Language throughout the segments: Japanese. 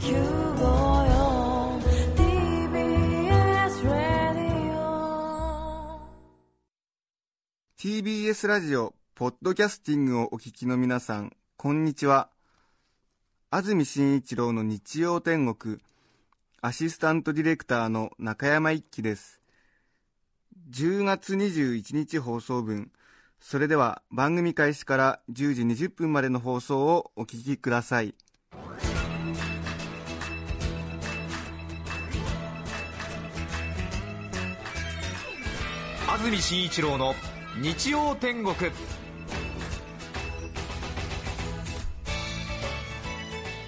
954 TBS ラディオ TBS ラジオ、ポッドキャスティングをお聞きの皆さん、こんにちは。安住紳一郎の日曜天国、アシスタントディレクターの中山一輝です。10月21日放送分、それでは番組開始から10時20分までの放送をお聞きください。安住紳一郎の日曜天国。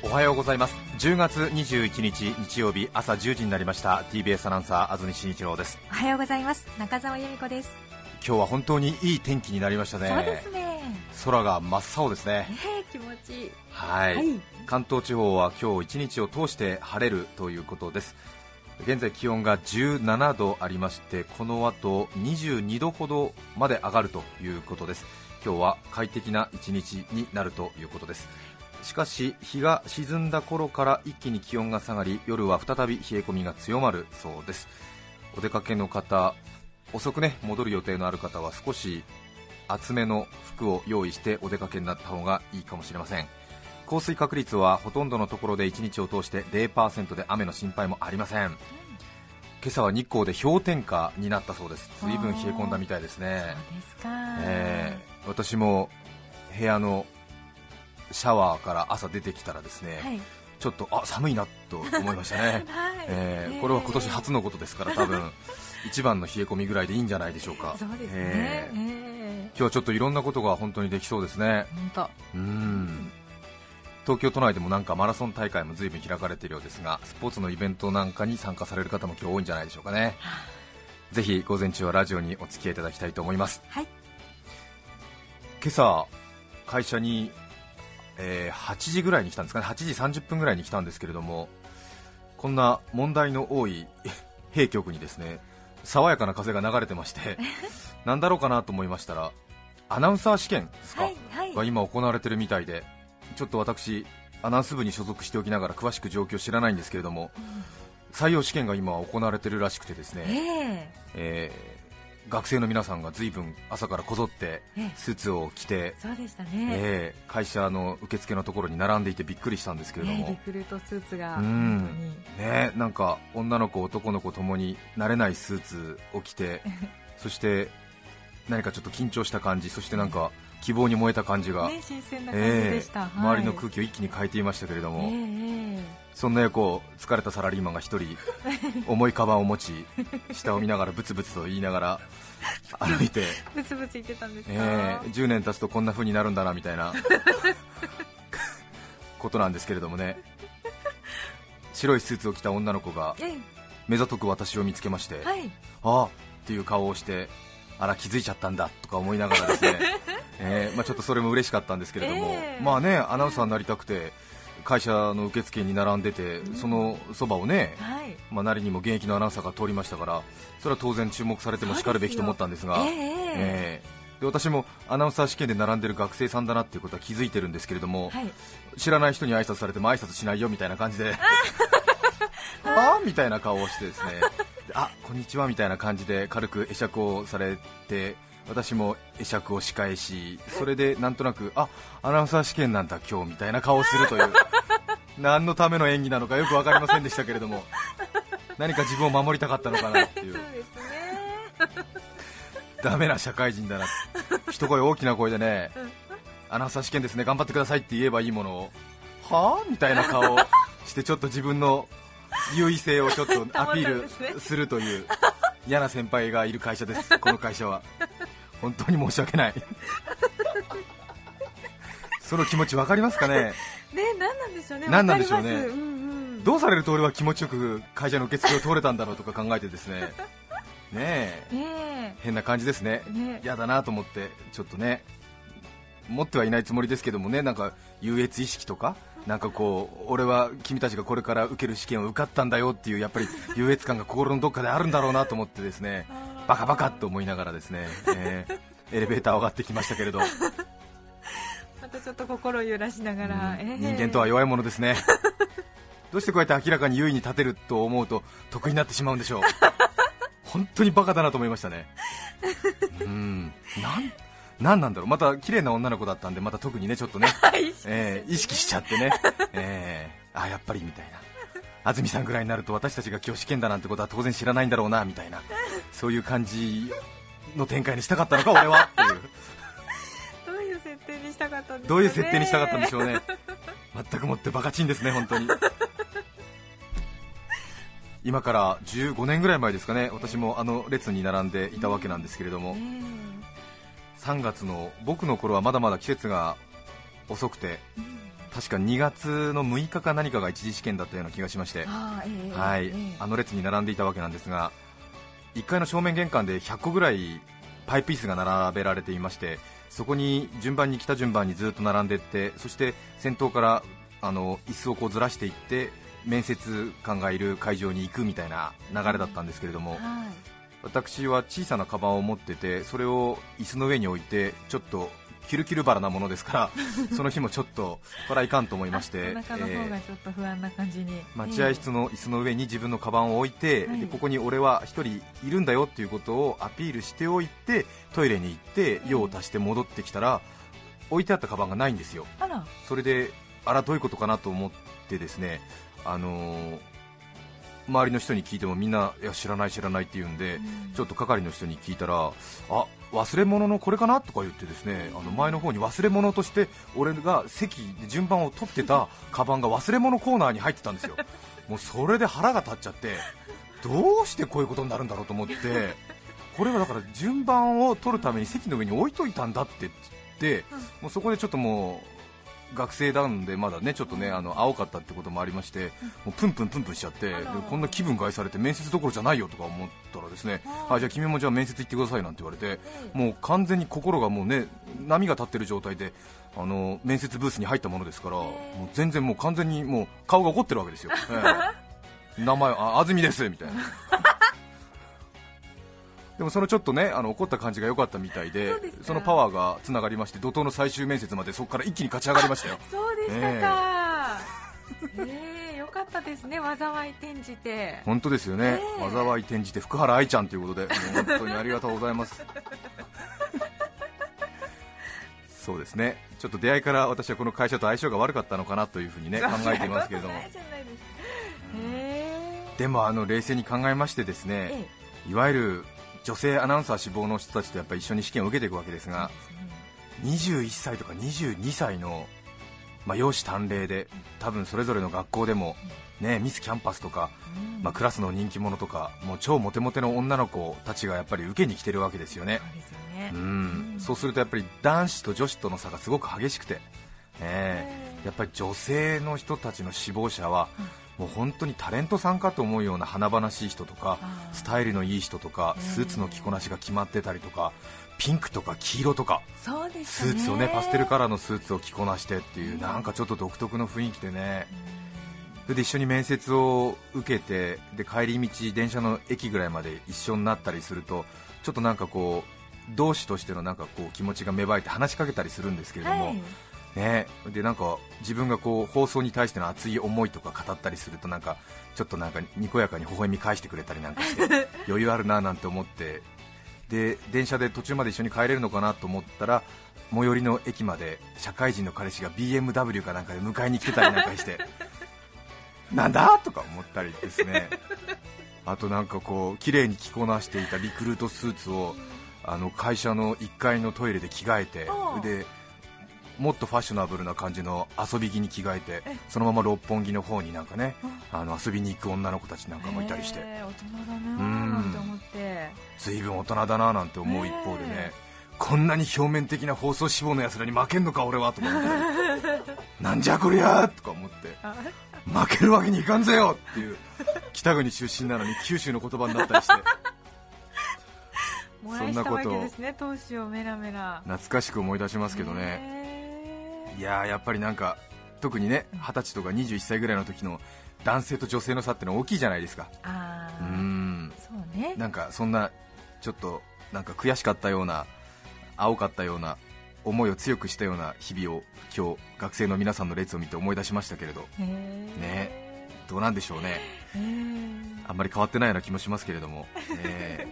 おはようございます。10月21日日曜日朝10時になりました。TBS アナウンサー安住紳一郎です。おはようございます。中澤由美子です。今日は本当にいい天気になりましたね。そうですね。空が真っ青ですね。えー、気持ちいい。はい、はい。関東地方は今日一日を通して晴れるということです現在気温が17度ありましてこの後22度ほどまで上がるということです。今日は快適な一日になるということです。しかし日が沈んだ頃から一気に気温が下がり夜は再び冷え込みが強まるそうです。お出かけの方遅くね戻る予定のある方は少し厚めの服を用意してお出かけになった方がいいかもしれません。降水確率はほとんどのところで1日を通して0%で雨の心配もありません。今朝は日光で氷点下になったそうです。随分冷え込んだみたいですね。そえー私も部屋のシャワーから朝出てきたらですね、はい。ちょっとあ寒いなと思いましたね、はい。えーこれは今年初のことですから多分。一番の冷え込みぐらいでいいんじゃないでしょうか。そうですね。えーえ今日はちょっといろんなことが本当にできそうですね。ー、本当。うん東京都内でもなんかマラソン大会も随分開かれているようですがスポーツのイベントなんかに参加される方も今日多いんじゃないでしょうかね。ぜひ午前中はラジオにお付き合いいただきたいと思います。はい。今朝会社に、えー8時ぐらいに来たんですかね。8時30分ぐらいに来たんですけれどもこんな問題の多い 兵局にですね爽やかな風が流れてまして なんだろうかなと思いましたらアナウンサー試験ですか、はいはい。が今行われているみたいでちょっと私アナウンス部に所属しておきながら詳しく状況知らないんですけれども、採用試験が今行われているらしくてですね、ええ。ー学生の皆さんが随分朝からこぞってええ。スーツを着て、会社の受付のところに並んでいてびっくりしたんですけれども、ねリクルートスーツがう本ん当に。ね、なんか女の子、男の子ともに慣れないスーツを着て そして何かちょっと緊張した感じそしてなんか希望に燃えた感じが、周りの空気を一気に変えていましたけれども、えーえそんな横疲れたサラリーマンが一人重いカバンを持ち 下を見ながらブツブツと言いながら歩いて、ーブツブツ言ってたんですか、えー10年経つとこんな風になるんだなみたいな。ことなんですけれどもね。白いスーツを着た女の子がえ目ざとく私を見つけまして、ーはい。ああっていう顔をしてあら気づいちゃったんだとか思いながらですね、えーまあ、ちょっとそれも嬉しかったんですけれども、えーまあねアナウンサーになりたくて会社の受付に並んでて、そのそばをね、はい。まあ、なりにも現役のアナウンサーが通りましたからそれは当然注目されてもしかるべきと思ったんですがえで私もアナウンサー試験で並んでる学生さんだなっていうことは気づいてるんですけれども、はい。知らない人に挨拶されても挨拶しないよみたいな感じで あー。みたいな顔をしてですねであこんにちはみたいな感じで軽く会釈をされて私も会釈を仕返しそれでなんとなくあアナウンサー試験なんだ今日みたいな顔をするという。何のための演技なのかよく分かりませんでしたけれども。何か自分を守りたかったのかなっていう。ダメな社会人だな。一声大きな声でね、アナウンサー試験ですね頑張ってくださいって言えばいいものをはあみたいな顔をしてちょっと自分の優位性をちょっとアピール するという嫌な先輩がいる会社ですこの会社は本当に申し訳ない。その気持ち分かりますかね？ね何なんでしょうね。何なんでしょうね。うんうん。どうされると俺は気持ちよく会社の受付を通れたんだろうとか考えてですね。ねえ。ね変な感じですね。えねだなと思ってちょっとね持ってはいないつもりですけどもねなんか優越意識とかなんかこう俺は君たちがこれから受ける試験を受かったんだよっていうやっぱり優越感が心のどっかであるんだろうなと思ってですねバカバカと思いながらですね、えーエレベーター上がってきましたけれど、うんまたちょっと心揺らしながら、えー。人間とは弱いものですね。どうしてこうやって明らかに優位に立てると思うと得になってしまうんでしょう。本当にバカだなと思いましたね。うん。なんなんなんだろう。また綺麗な女の子だったんでまた特にねちょっとね、えー意識しちゃってね、えーあやっぱりみたいな安住さんぐらいになると私たちが今日試験だなんてことは当然知らないんだろうなみたいな。そういう感じの展開にしたかったのか俺は。っていう。どういう設定にしたかったんですかね。どういう設定にしたかったんでしょうね。全くもってバカチンですね本当に。今から15年ぐらい前ですかね。私もあの列に並んでいたわけなんですけれども、3月の僕の頃はまだまだ季節が遅くて確か2月の6日か何かが一次試験だったような気がしまして、あーええはい。ええあの列に並んでいたわけなんですが1階の正面玄関で100個ぐらいパイプ椅子が並べられていましてそこに順番に来た順番にずっと並んでいってそして先頭からあの椅子をこうずらしていって面接官がいる会場に行くみたいな流れだったんですけれども、はい。私は小さなカバンを持っててそれを椅子の上に置いてちょっとキュルキュルバラなものですから その日もちょっとこれはいかんと思いましてお腹の方がちょっと不安な感じに、待合室の椅子の上に自分のカバンを置いて、はい。でここに俺は1人いるんだよっていうことをアピールしておいてトイレに行って用を足して戻ってきたら置いてあったカバンがないんですよ。あら。それであらどういうことかなと思ってですねあのー周りの人に聞いてもみんないや知らない知らないって言うんで、ちょっと係の人に聞いたらあ忘れ物のこれかな？とか言ってですねあの前の方に忘れ物として俺が席で順番を取ってた カバンが忘れ物コーナーに入ってたんですよ。もうそれで腹が立っちゃってどうしてこういうことになるんだろうと思ってこれはだから順番を取るために席の上に置いといたんだって言ってもうそこでちょっともう学生なんでまだねちょっとねあの青かったってこともありましてもうプンプンプンプンしちゃってでこんな気分害されて面接どころじゃないよとか思ったらですねあじゃあ君もじゃあ面接行ってくださいなんて言われてもう完全に心がもうね波が立ってる状態であの面接ブースに入ったものですからもう全然もう完全にもう顔が怒ってるわけですよ、ええ。名前あ安住ですみたいなでもそのちょっとねあの怒った感じが良かったみたいでそのパワーがつながりまして怒涛の最終面接までそこから一気に勝ち上がりましたよ。そうでしたか。ええ。よかったですね災い転じて。本当ですよね、ねえ。災い転じて福原愛ちゃんということで本当にありがとうございます。そうですね。ちょっと出会いから私はこの会社と相性が悪かったのかなというふうにね考えていますけれども。でもあの冷静に考えましてですねええ。いわゆる女性アナウンサー志望の人たちとやっぱり一緒に試験を受けていくわけですが21歳とか22歳の、まあ、容姿端麗で多分それぞれの学校でも、ね、ミスキャンパスとか、まあ、クラスの人気者とかもう超モテモテの女の子たちがやっぱり受けに来てるわけですよね。そうでするとやっぱり男子と女子との差がすごく激しくて、ええやっぱり女性の人たちの志望者は、もう本当にタレントさんかと思うような華々しい人とかスタイルのいい人とかええスーツの着こなしが決まってたりとかピンクとか黄色とかそうでしたスーツをねパステルカララーのスーツを着こなしてっていうなんかちょっと独特の雰囲気でね。それで一緒に面接を受けてで帰り道電車の駅ぐらいまで一緒になったりするとちょっとなんかこう同志としてのなんかこう気持ちが芽生えて話しかけたりするんですけれども、はいね、でなんか自分がこう放送に対しての熱い思いとか語ったりするとなんかちょっとなんかにこやかに微笑み返してくれたりなんかして 余裕あるななんて思って。で電車で途中まで一緒に帰れるのかなと思ったら最寄りの駅まで社会人の彼氏が BMW かなんかで迎えに来てたりなんかして なんだとか思ったりですね。あとなんかこう綺麗に着こなしていたリクルートスーツをあの会社の1階のトイレで着替えてでもっとファッショナブルな感じの遊び着に着替えてそのまま六本木の方になんかねあの遊びに行く女の子たちなんかもいたりして。へー大人だなーなんて思って。随分大人だななんて思う一方でねこんなに表面的な放送志望のやつらに負けんのか俺はとか思って。なんじゃこりゃーとか思って。あ。負けるわけにいかんぜよっていう北国出身なのに九州の言葉になったりして。もらいしたわけですね闘志をメラメラ。懐かしく思い出しますけどねやーやっぱりなんか特にね二十歳とか21歳ぐらいの時の男性と女性の差ってのは大きいじゃないですか。うん。そうね。なんかそんなちょっとなんか悔しかったような青かったような思いを強くしたような日々を今日学生の皆さんの列を見て思い出しましたけれど。ね。どうなんでしょうね。えー。あんまり変わってないような気もしますけれども、え。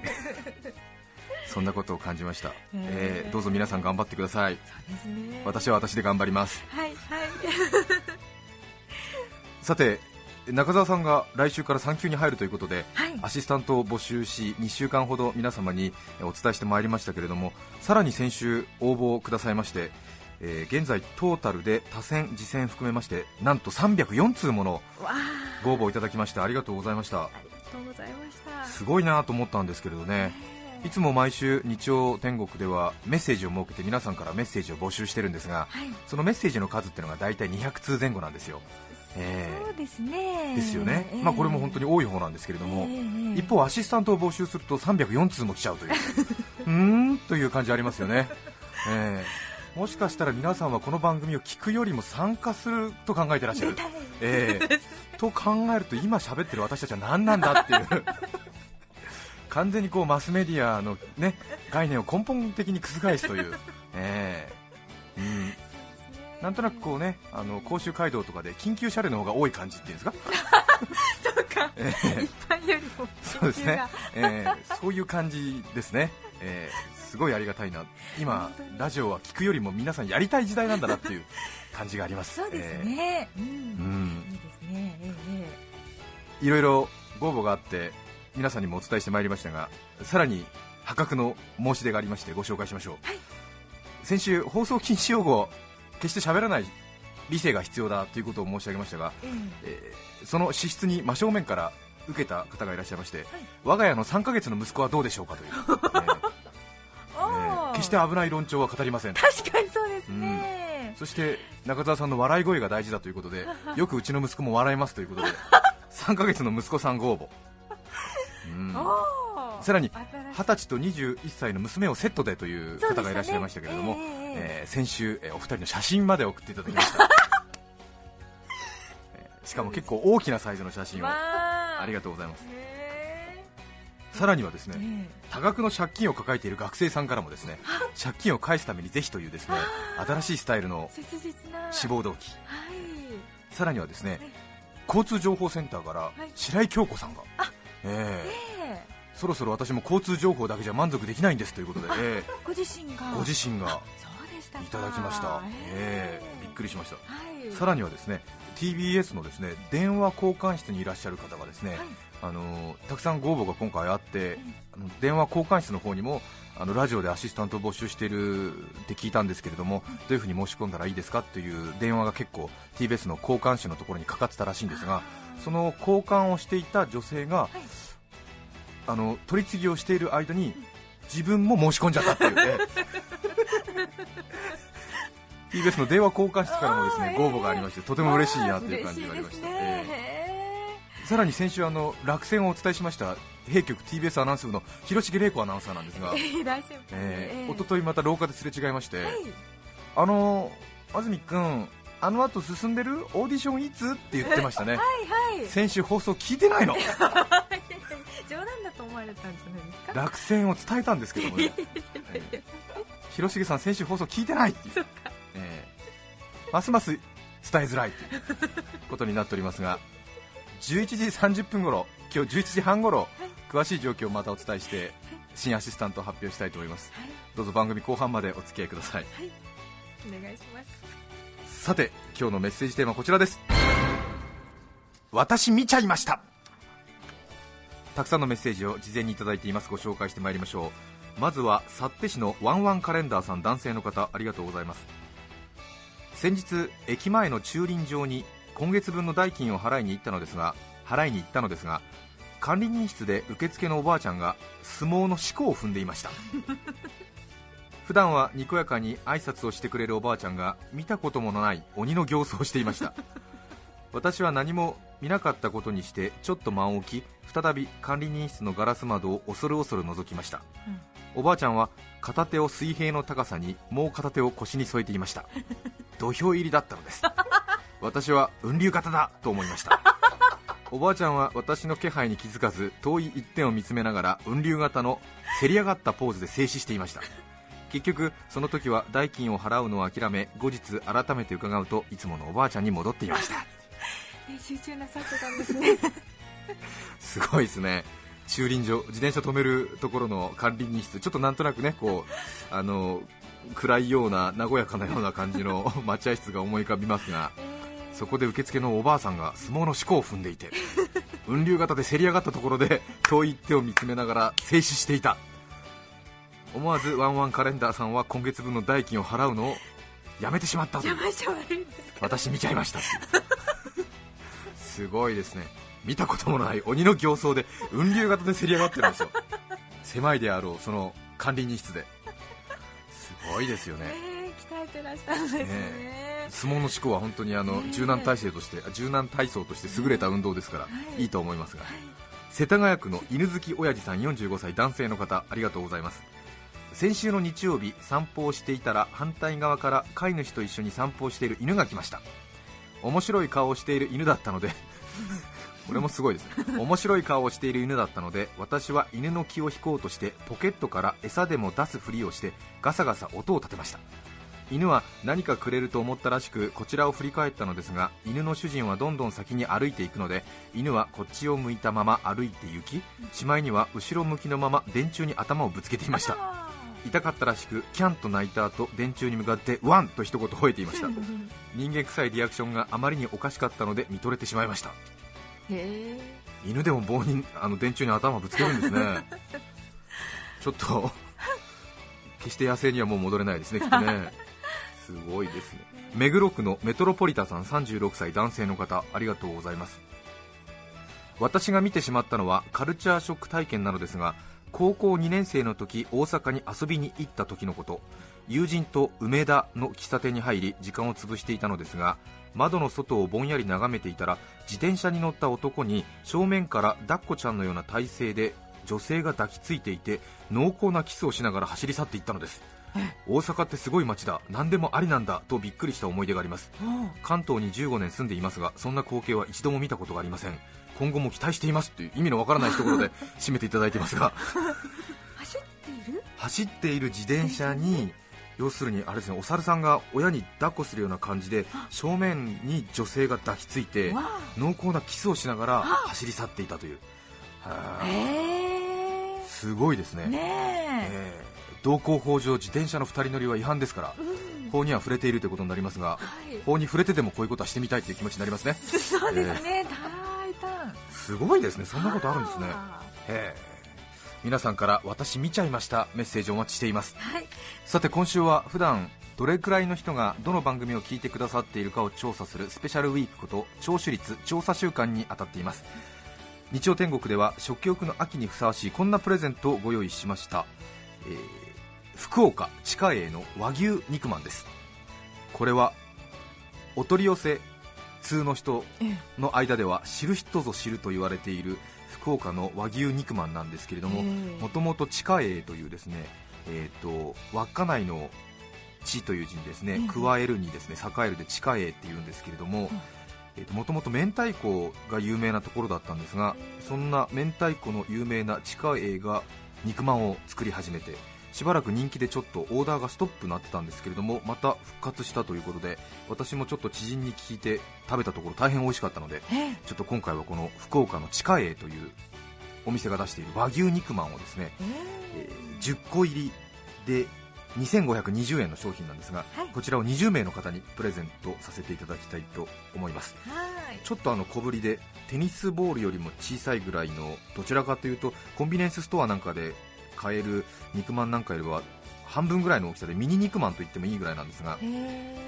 ー そんなことを感じました、えー。どうぞ皆さん頑張ってください。ね。私は私で頑張ります。はいはい。さて中澤さんが来週から産休に入るということではい。アシスタントを募集し2週間ほど皆様にえーお伝えしてまいりましたけれどもさらに先週応募をくださいまして、えー現在トータルで他選次選含めましてなんと304通ものご応募いただきましてありがとうございました。ありがとうございました。すごいなと思ったんですけれどねいつも毎週日曜天国ではメッセージを設けて皆さんからメッセージを募集してるんですがはい。そのメッセージの数っていうのが大体200通前後なんですよ、えー。そうですね。ですよね、えー。まあ、これも本当に多い方なんですけれども、えー。一方アシスタントを募集すると304通も来ちゃうという。うーんという感じありますよね、えー。もしかしたら皆さんはこの番組を聞くよりも参加すると考えてらっしゃる、えー。と考えると今喋ってる私たちは何なんだっていう完全にこうマスメディアの、ね、概念を根本的に覆すという、えーうん、なんとなくこうねあの甲州街道とかで緊急車両の方が多い感じっていうんですか、そうか。えー一般よりもそうですね。えーそういう感じですね、えーすごいありがたいな、今ラジオは聞くよりも皆さんやりたい時代なんだなっていう感じがあります。そうですえね、うーうん。んいいですね。ええ。いろいろご応募があって皆さんにもお伝えしてまいりましたがさらに破格の申し出がありましてご紹介しましょう、はい。先週放送禁止用語決して喋らない理性が必要だということを申し上げましたが、ええ。えーその資質に真正面から受けた方がいらっしゃいまして、我が家の3ヶ月の息子はどうでしょうかという、えーおー。決して危ない論調は語りません。確かにそうですね、そして中澤さんの笑い声が大事だということで よくうちの息子も笑いますということで 3ヶ月の息子さんご応募、さらに新しい。20歳と21歳の娘をセットでという方がいらっしゃいましたけれども、ねえええ。ー先週、えーお二人の写真まで送っていただきました。えーしかも結構大きなサイズの写真をわあ。ありがとうございます。へさらにはですえねえ多額の借金を抱えている学生さんからもですね借金を返すためにぜひというですね新しいスタイルの志望動機。はい。さらにはですねはい。交通情報センターからい。白井京子さんが、ええ。ええそろそろ私も交通情報だけじゃ満足できないんですということで、ええご自身が。ご自身がいただきました、えええびっくりしました。はい。さらにはですね TBS のですね電話交換室にいらっしゃる方がですね、はい。あのたくさんご応募が今回あって、あの電話交換室の方にもあのラジオでアシスタントを募集しているって聞いたんですけれども、どういうふうに申し込んだらいいですかという電話が結構 TBS の交換手のところにかかってたらしいんですが、その交換をしていた女性が、あの取り次ぎをしている間に自分も申し込んじゃったっていうね。TBS の電話交換室からもですねあーご応募がありましてとても嬉しいなという感じがありました、ねええへさらに先週あの落選をお伝えしました弊局 TBS アナウンス部の広重玲子アナウンサーなんですが、えいらっしゃいまた廊下ですれ違いまして、はい。あの安住君あの後進んでるオーディションいつ？って言ってましたね。はいはい。先週放送聞いてないの 冗談だと思われたんじゃないですか？落選を伝えたんですけどもね、え ー広重さん先週放送聞いてないっていう、えーますます伝えづらいということになっておりますが11時30分頃今日11時半頃詳しい状況をまたお伝えして新アシスタントを発表したいと思います。はい。どうぞ番組後半までお付き合いください。お願いします。さて今日のメッセージテーマはこちらです。私見ちゃいましたたくさんのメッセージを事前にいただいています。ご紹介してまいりましょう。まずは幸手市のワンワンカレンダーさん男性の方ありがとうございます。先日駅前の駐輪場に今月分の代金を払いに行ったのですが払いに行ったのですが管理人室で受付のおばあちゃんが相撲の四股を踏んでいました。普段はにこやかに挨拶をしてくれるおばあちゃんが見たこともない鬼の形相をしていました。私は何も見なかったことにしてちょっと間を置き再び管理人室のガラス窓を恐る恐る覗きました、おばあちゃんは片手を水平の高さにもう片手を腰に添えていました。土俵入りだったのです。私は雲流型だと思いました。おばあちゃんは私の気配に気づかず遠い一点を見つめながら雲流型のせり上がったポーズで静止していました。結局その時は代金を払うのを諦め後日改めて伺うといつものおばあちゃんに戻っていました練習中なさってたんですね。すごいですね。駐輪場自転車止めるところの管理人室。ちょっとなんとなくねこうあの暗いような和やかなような感じの 待合室が思い浮かびますがそこで受付のおばあさんが相撲の四股を踏んでいて雲流型でせり上がったところで遠い手を見つめながら静止していた。思わずワンワンカレンダーさんは今月分の代金を払うのをやめてしまった私見ちゃいましたすごいですね。見たこともない鬼の形相で雲流型でせり上がってるんですよ。狭いであろうその管理人室で。すごいですよね。えー、鍛えてらっしゃるんですね。ね相撲の思考は本当にあの柔軟体制としてあ柔軟体操として優れた運動ですからはい。いいと思いますが。はい。世田谷区の犬好き親父さん45歳男性の方ありがとうございます。先週の日曜日散歩をしていたら反対側から飼い主と一緒に散歩をしている犬が来ました。面白い顔をしている犬だったのでこれもすごいですね。面白い顔をしている犬だったので私は犬の気を引こうとしてポケットから餌でも出すふりをしてガサガサ音を立てました。犬は何かくれると思ったらしくこちらを振り返ったのですが犬の主人はどんどん先に歩いていくので犬はこっちを向いたまま歩いて行きしまいには後ろ向きのまま電柱に頭をぶつけていました。痛かったらしくキャンと鳴いた後電柱に向かってワンと一言吠えていました。ー 人間臭いリアクションがあまりにおかしかったので見とれてしまいました。へ犬でも棒にあの電柱に頭ぶつけるんですね。ちょっと決して野生にはもう戻れないですねきっとね。すごいですね。目黒区のメトロポリタさん36歳男性の方ありがとうございます。私が見てしまったのはカルチャーショック体験なのですが高校2年生の時大阪に遊びに行った時のこと。友人と梅田の喫茶店に入り時間を潰していたのですが窓の外をぼんやり眺めていたら自転車に乗った男に正面から抱っこちゃんのような体勢で女性が抱きついていて濃厚なキスをしながら走り去っていったのです。大阪ってすごい街だ。何でもありなんだとびっくりした思い出があります。関東に15年住んでいますがそんな光景は一度も見たことがありません今後も期待していますという意味のわからない一言で 締めていただいていますが。走っている？走っている自転車に要するにあれですねお猿さんが親に抱っこするような感じで正面に女性が抱きついてわ濃厚なキスをしながら走り去っていたという。すごいですね。えねえ。えー道交法上自転車の2人乗りは違反ですからうん。法には触れているということになりますがはい。法に触れてでもこういうことはしてみたいという気持ちになりますね。そうですね。大胆すごいですね。そんなことあるんですね。え皆さんから私見ちゃいました。メッセージお待ちしています。ーはい。さて今週は普段どれくらいの人がどの番組を聞いてくださっているかを調査するスペシャルウィークこと聴取率調査週間に当たっています。日曜天国では食欲の秋にふさわしいこんなプレゼントをご用意しました、えー福岡地下栄の和牛肉まんです。これはお取り寄せ通の人えの間では知る人ぞ知ると言われている福岡の和牛肉まんなんですけれどもええ。もともと地下栄というですね、えー、と稚内の地という字にですね、ええ。加えるにですね栄えるで地下栄っていうんですけれども、えー、ともともと明太子が有名なところだったんですがそんな明太子の有名な地下栄が肉まんを作り始めてしばらく人気でちょっとオーダーがストップになってたんですけれどもまた復活したということで私もちょっと知人に聞いて食べたところ大変美味しかったのでえちょっと今回はこの福岡の地下栄というお店が出している和牛肉まんをですね、ええ。ー10個入りで2520円の商品なんですが、はい。こちらを20名の方にプレゼントさせていただきたいと思います。はい。ちょっとあの小ぶりでテニスボールよりも小さいぐらいのどちらかというとコンビニエンスストアなんかで買える肉まんなんかよりは半分ぐらいの大きさでミニ肉まんと言ってもいいぐらいなんですが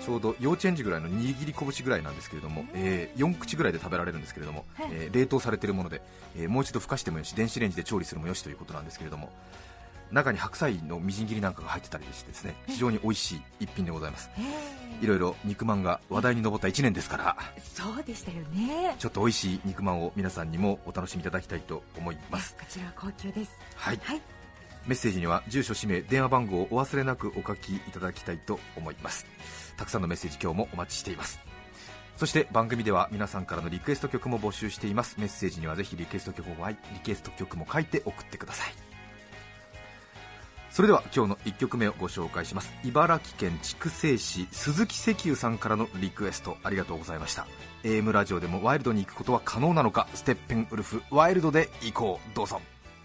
ちょうど幼稚園児ぐらいの握り拳ぐらいなんですけれども、え4口ぐらいで食べられるんですけれども、はい。えー冷凍されているもので、えーもう一度ふかしてもよし電子レンジで調理するもよしということなんですけれども中に白菜のみじん切りなんかが入ってたりしてですね非常に美味しい一品でございます。いろいろ肉まんが話題に上った1年ですからそうでしたよね。ちょっと美味しい肉まんを皆さんにもお楽しみいただきたいと思います。こちらは高級です。はい。はいメッセージには住所氏名電話番号をお忘れなくお書きいただきたいと思います。たくさんのメッセージ今日もお待ちしています。そして番組では皆さんからのリクエスト曲も募集しています。メッセージにはぜひリクエスト曲もリクエスト曲も書いて送ってください。それでは今日の1曲目をご紹介します。茨城県筑西市鈴木石油さんからのリクエストありがとうございました。AM ラジオでもワイルドに行くことは可能なのかステッペンウルフワイルドで行こう。どうぞ。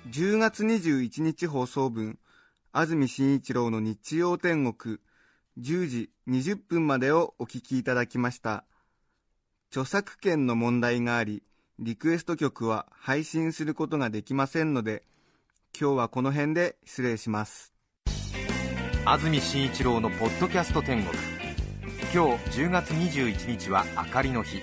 10月21日放送分安住紳一郎の日曜天国10時20分までをお聞きいただきました。著作権の問題がありリクエスト曲は配信することができませんので今日はこの辺で失礼します。安住紳一郎のポッドキャスト天国。今日10月21日は明かりの日。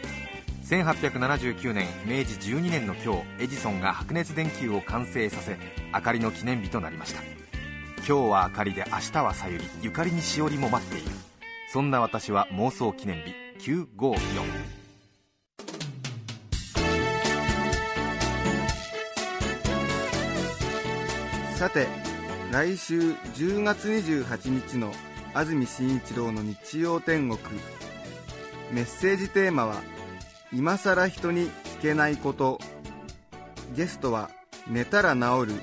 1879年明治12年の今日エジソンが白熱電球を完成させ明かりの記念日となりました。今日は明かりで明日はさゆりゆかりにしおりも待っている。そんな私は妄想記念日954さて来週10月28日の安住紳一郎の日曜天国。メッセージテーマは「今さら人に聞けないこと」ゲストは寝たら治る。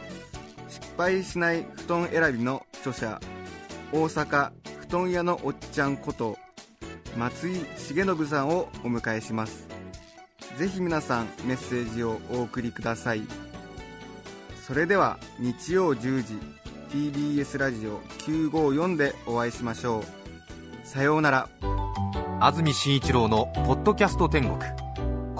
失敗しない布団選びの著者。大阪布団屋のおっちゃんこと。松井重信さんをお迎えします。ぜひ皆さんメッセージをお送りください。それでは日曜10時 TBS ラジオ954でお会いしましょう。さようなら。安住紳一郎の「ポッドキャスト天国」